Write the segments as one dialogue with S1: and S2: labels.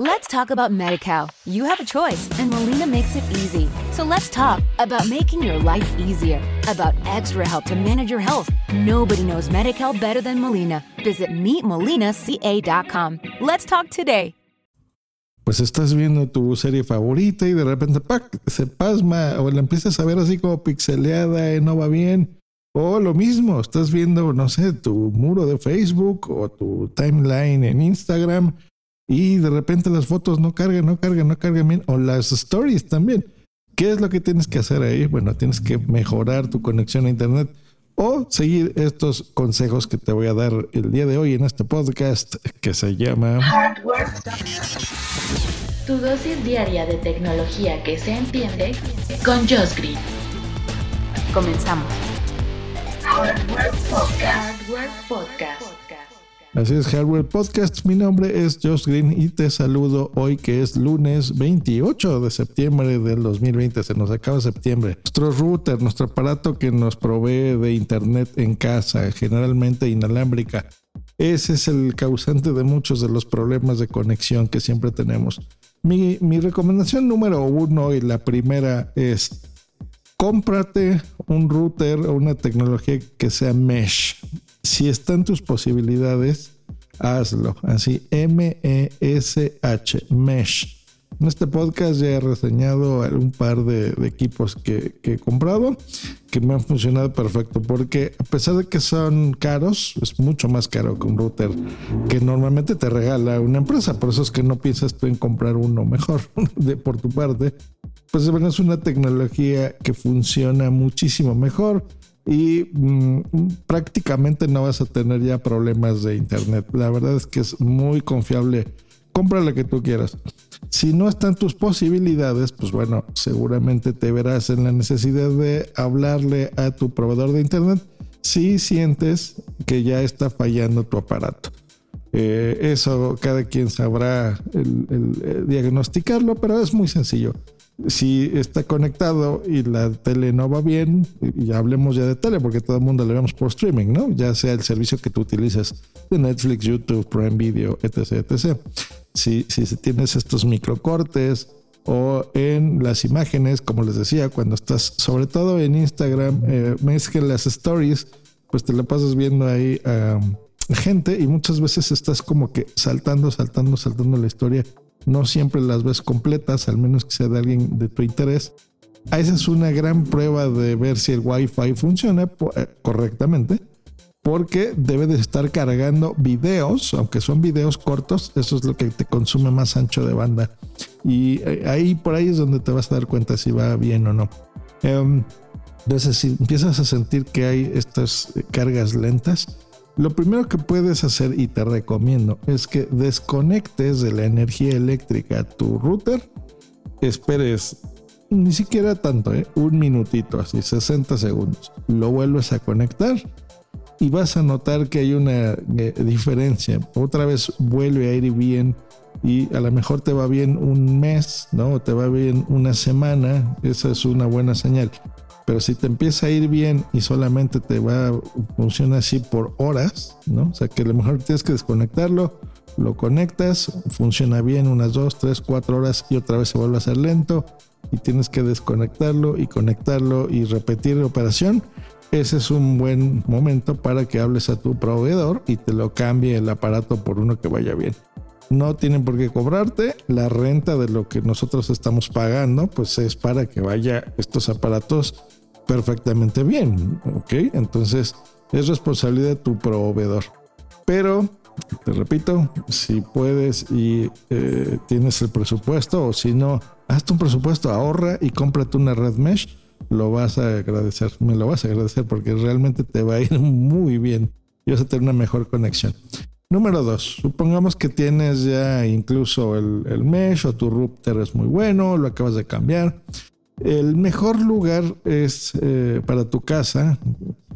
S1: Let's talk about MediCal. You have a choice, and Molina makes it easy. So let's talk about making your life easier, about extra help to manage your health. Nobody knows MediCal better than Molina. Visit meetmolinaca.com. Let's talk today.
S2: Pues estás viendo tu serie favorita y de repente ¡pac! se pasma o la empiezas a ver así como pixeleada y no va bien. O lo mismo, estás viendo, no sé, tu muro de Facebook o tu timeline en Instagram y de repente las fotos no cargan, no cargan, no cargan bien, o las stories también. ¿Qué es lo que tienes que hacer ahí? Bueno, tienes que mejorar tu conexión a Internet o seguir estos consejos que te voy a dar el día de hoy en este podcast que se llama Hardware.
S3: Tu dosis diaria de tecnología que se entiende con Josh Green.
S1: Comenzamos.
S3: Hardware Podcast. Hardware Podcast.
S2: Así es, Hardware Podcast. Mi nombre es Josh Green y te saludo hoy que es lunes 28 de septiembre del 2020. Se nos acaba septiembre. Nuestro router, nuestro aparato que nos provee de internet en casa, generalmente inalámbrica. Ese es el causante de muchos de los problemas de conexión que siempre tenemos. Mi, recomendación número uno y la primera es cómprate un router o una tecnología que sea mesh si están tus posibilidades, hazlo. Así, M-E-S-H, Mesh. En este podcast ya he reseñado un par de, equipos que, he comprado que me han funcionado perfecto porque a pesar de que son caros, es mucho más caro que un router que normalmente te regala una empresa. Por eso es que no piensas tú en comprar uno mejor de, por tu parte. Pues es una tecnología que funciona muchísimo mejor y mm, prácticamente no vas a tener ya problemas de internet. La verdad es que es muy confiable. Compra la que tú quieras. Si no están tus posibilidades, pues bueno, seguramente te verás en la necesidad de hablarle a tu proveedor de internet si sientes que ya está fallando tu aparato. Eh, eso cada quien sabrá el, diagnosticarlo, pero es muy sencillo si está conectado y la tele no va bien, y hablemos ya de tele, porque todo el mundo le vemos por streaming, ¿no? Ya sea el servicio que tú utilizas de Netflix, YouTube, Prime Video, etc. etc. Si, si tienes estos microcortes o en las imágenes, como les decía, cuando estás, sobre todo en Instagram, eh, que las stories, pues te la pasas viendo ahí a gente y muchas veces estás como que saltando, saltando, saltando la historia no siempre las ves completas, al menos que sea de alguien de tu interés. Esa es una gran prueba de ver si el Wi-Fi funciona eh, correctamente, porque debe de estar cargando videos, aunque son videos cortos, eso es lo que te consume más ancho de banda. Y eh, ahí por ahí es donde te vas a dar cuenta si va bien o no. Em, entonces, si empiezas a sentir que hay estas cargas lentas, lo primero que puedes hacer y te recomiendo es que desconectes de la energía eléctrica tu router, esperes ni siquiera tanto, ¿eh? un minutito, así 60 segundos, lo vuelves a conectar y vas a notar que hay una eh, diferencia. Otra vez vuelve a ir bien y a lo mejor te va bien un mes, ¿no? te va bien una semana, esa es una buena señal. Pero si te empieza a ir bien y solamente te va a funcionar así por horas, ¿no? O sea que a lo mejor tienes que desconectarlo, lo conectas, funciona bien unas 2, 3, 4 horas y otra vez se vuelve a hacer lento y tienes que desconectarlo y conectarlo y repetir la operación. Ese es un buen momento para que hables a tu proveedor y te lo cambie el aparato por uno que vaya bien. No tienen por qué cobrarte. La renta de lo que nosotros estamos pagando, pues es para que vaya estos aparatos perfectamente bien, ¿ok? Entonces es responsabilidad de tu proveedor. Pero, te repito, si puedes y eh, tienes el presupuesto o si no, hazte un presupuesto, ahorra y cómprate una red mesh, lo vas a agradecer, me lo vas a agradecer porque realmente te va a ir muy bien y vas a tener una mejor conexión. Número dos, supongamos que tienes ya incluso el, el mesh o tu router es muy bueno, lo acabas de cambiar el mejor lugar es eh, para tu casa.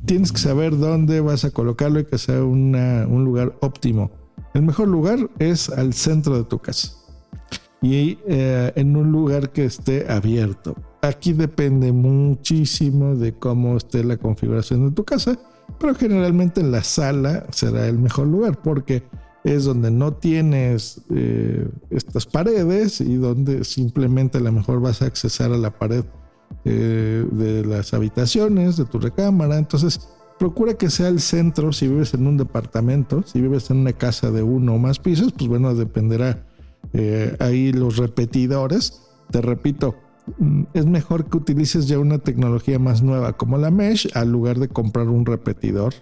S2: Tienes que saber dónde vas a colocarlo y que sea un lugar óptimo. El mejor lugar es al centro de tu casa y eh, en un lugar que esté abierto. Aquí depende muchísimo de cómo esté la configuración de tu casa, pero generalmente en la sala será el mejor lugar porque es donde no tienes eh, estas paredes y donde simplemente a lo mejor vas a accesar a la pared eh, de las habitaciones, de tu recámara. Entonces, procura que sea el centro si vives en un departamento, si vives en una casa de uno o más pisos, pues bueno, dependerá eh, ahí los repetidores. Te repito, es mejor que utilices ya una tecnología más nueva como la mesh al lugar de comprar un repetidor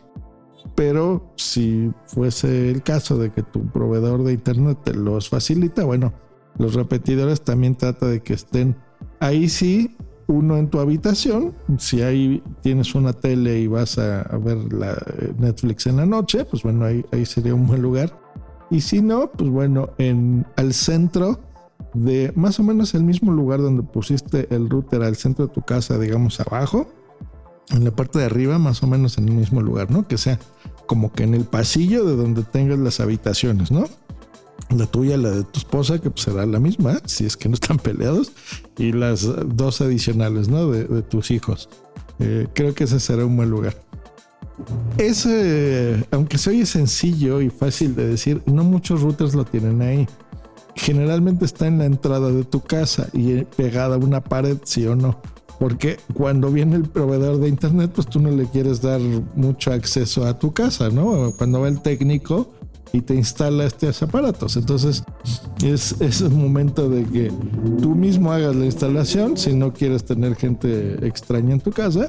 S2: pero si fuese el caso de que tu proveedor de internet te los facilita, bueno, los repetidores también trata de que estén ahí sí, uno en tu habitación. Si ahí tienes una tele y vas a, ver eh, Netflix en la noche, pues bueno, ahí, ahí sería un buen lugar. Y si no, pues bueno, en al centro de más o menos el mismo lugar donde pusiste el router al centro de tu casa, digamos abajo, en la parte de arriba, más o menos en el mismo lugar, ¿no? Que sea como que en el pasillo de donde tengas las habitaciones, ¿no? La tuya, la de tu esposa, que pues será la misma, si es que no están peleados, y las dos adicionales, ¿no? De, tus hijos. Eh, creo que ese será un buen lugar. Ese, aunque se oye sencillo y fácil de decir, no muchos routers lo tienen ahí. Generalmente está en la entrada de tu casa y pegada a una pared, sí o no porque cuando viene el proveedor de internet, pues tú no le quieres dar mucho acceso a tu casa, ¿no? Cuando va el técnico y te instala estos aparatos. Entonces es, es un momento de que tú mismo hagas la instalación si no quieres tener gente extraña en tu casa.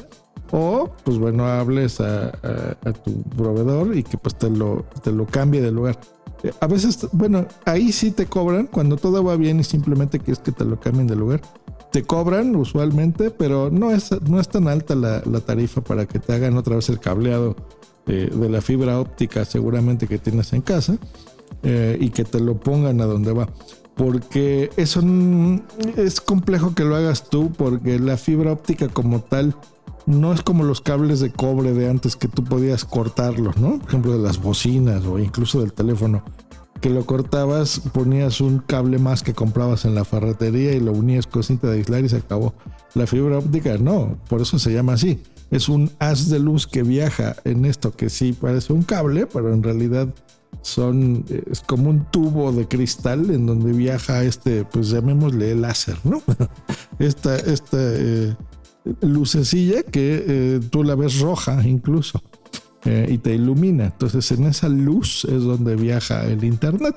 S2: O, pues bueno, hables a, tu proveedor y que pues te lo, te lo cambie de lugar. A veces, bueno, ahí sí te cobran cuando todo va bien y simplemente quieres que te lo cambien de lugar te cobran usualmente, pero no es, no es tan alta la, tarifa para que te hagan otra vez el cableado de la fibra óptica seguramente que tienes en casa eh, y que te lo pongan a donde va. Porque eso es complejo que lo hagas tú porque la fibra óptica como tal no es como los cables de cobre de antes que tú podías cortarlos, ¿no? Por ejemplo, de las bocinas o incluso del teléfono que lo cortabas, ponías un cable más que comprabas en la ferretería y lo unías con cinta de aislar y se acabó. La fibra óptica no, por eso se llama así. Es un haz de luz que viaja en esto que sí parece un cable, pero en realidad son es como un tubo de cristal en donde viaja este, pues llamémosle láser, ¿no? esta esta eh, lucecilla que eh, tú la ves roja incluso. Eh, y te ilumina. Entonces en esa luz es donde viaja el Internet.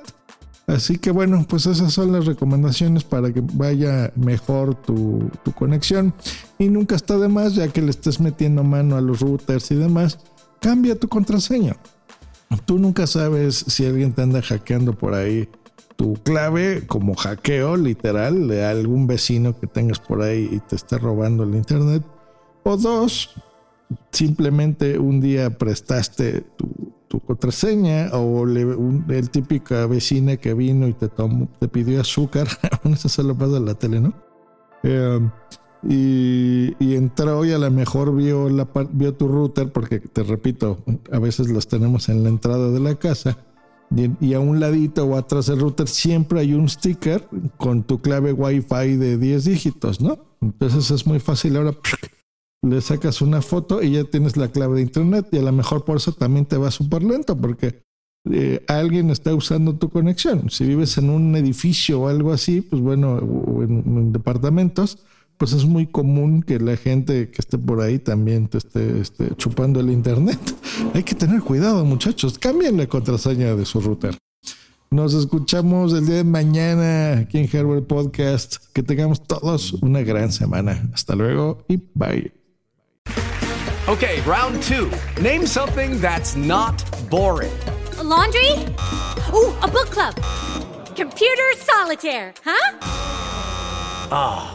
S2: Así que bueno, pues esas son las recomendaciones para que vaya mejor tu, tu, conexión. Y nunca está de más, ya que le estés metiendo mano a los routers y demás, cambia tu contraseña. Tú nunca sabes si alguien te anda hackeando por ahí tu clave como hackeo literal de algún vecino que tengas por ahí y te está robando el internet. O dos, simplemente un día prestaste tu, contraseña o el típica vecina que vino y te, tomó, te pidió azúcar, eso solo pasa en la tele, ¿no? Em, y, entró y a lo mejor vio, la, vio tu router, porque te repito, a veces los tenemos en la entrada de la casa. Y, a un ladito o atrás del router siempre hay un sticker con tu clave Wi-Fi de 10 dígitos, ¿no? Entonces es muy fácil ahora le sacas una foto y ya tienes la clave de internet y a lo mejor por eso también te va súper lento porque eh, alguien está usando tu conexión. Si vives en un edificio o algo así, pues bueno, o en, departamentos, pues es muy común que la gente que esté por ahí también te esté, chupando el internet. Hay que tener cuidado, muchachos. Cambien la contraseña de su router. Nos escuchamos el día de mañana aquí en Hardware Podcast. Que tengamos todos una gran semana. Hasta luego y bye.
S4: Okay, round two. Name something that's not boring.
S5: A laundry? Ooh, a book club. Computer solitaire, huh?
S4: Ah, oh,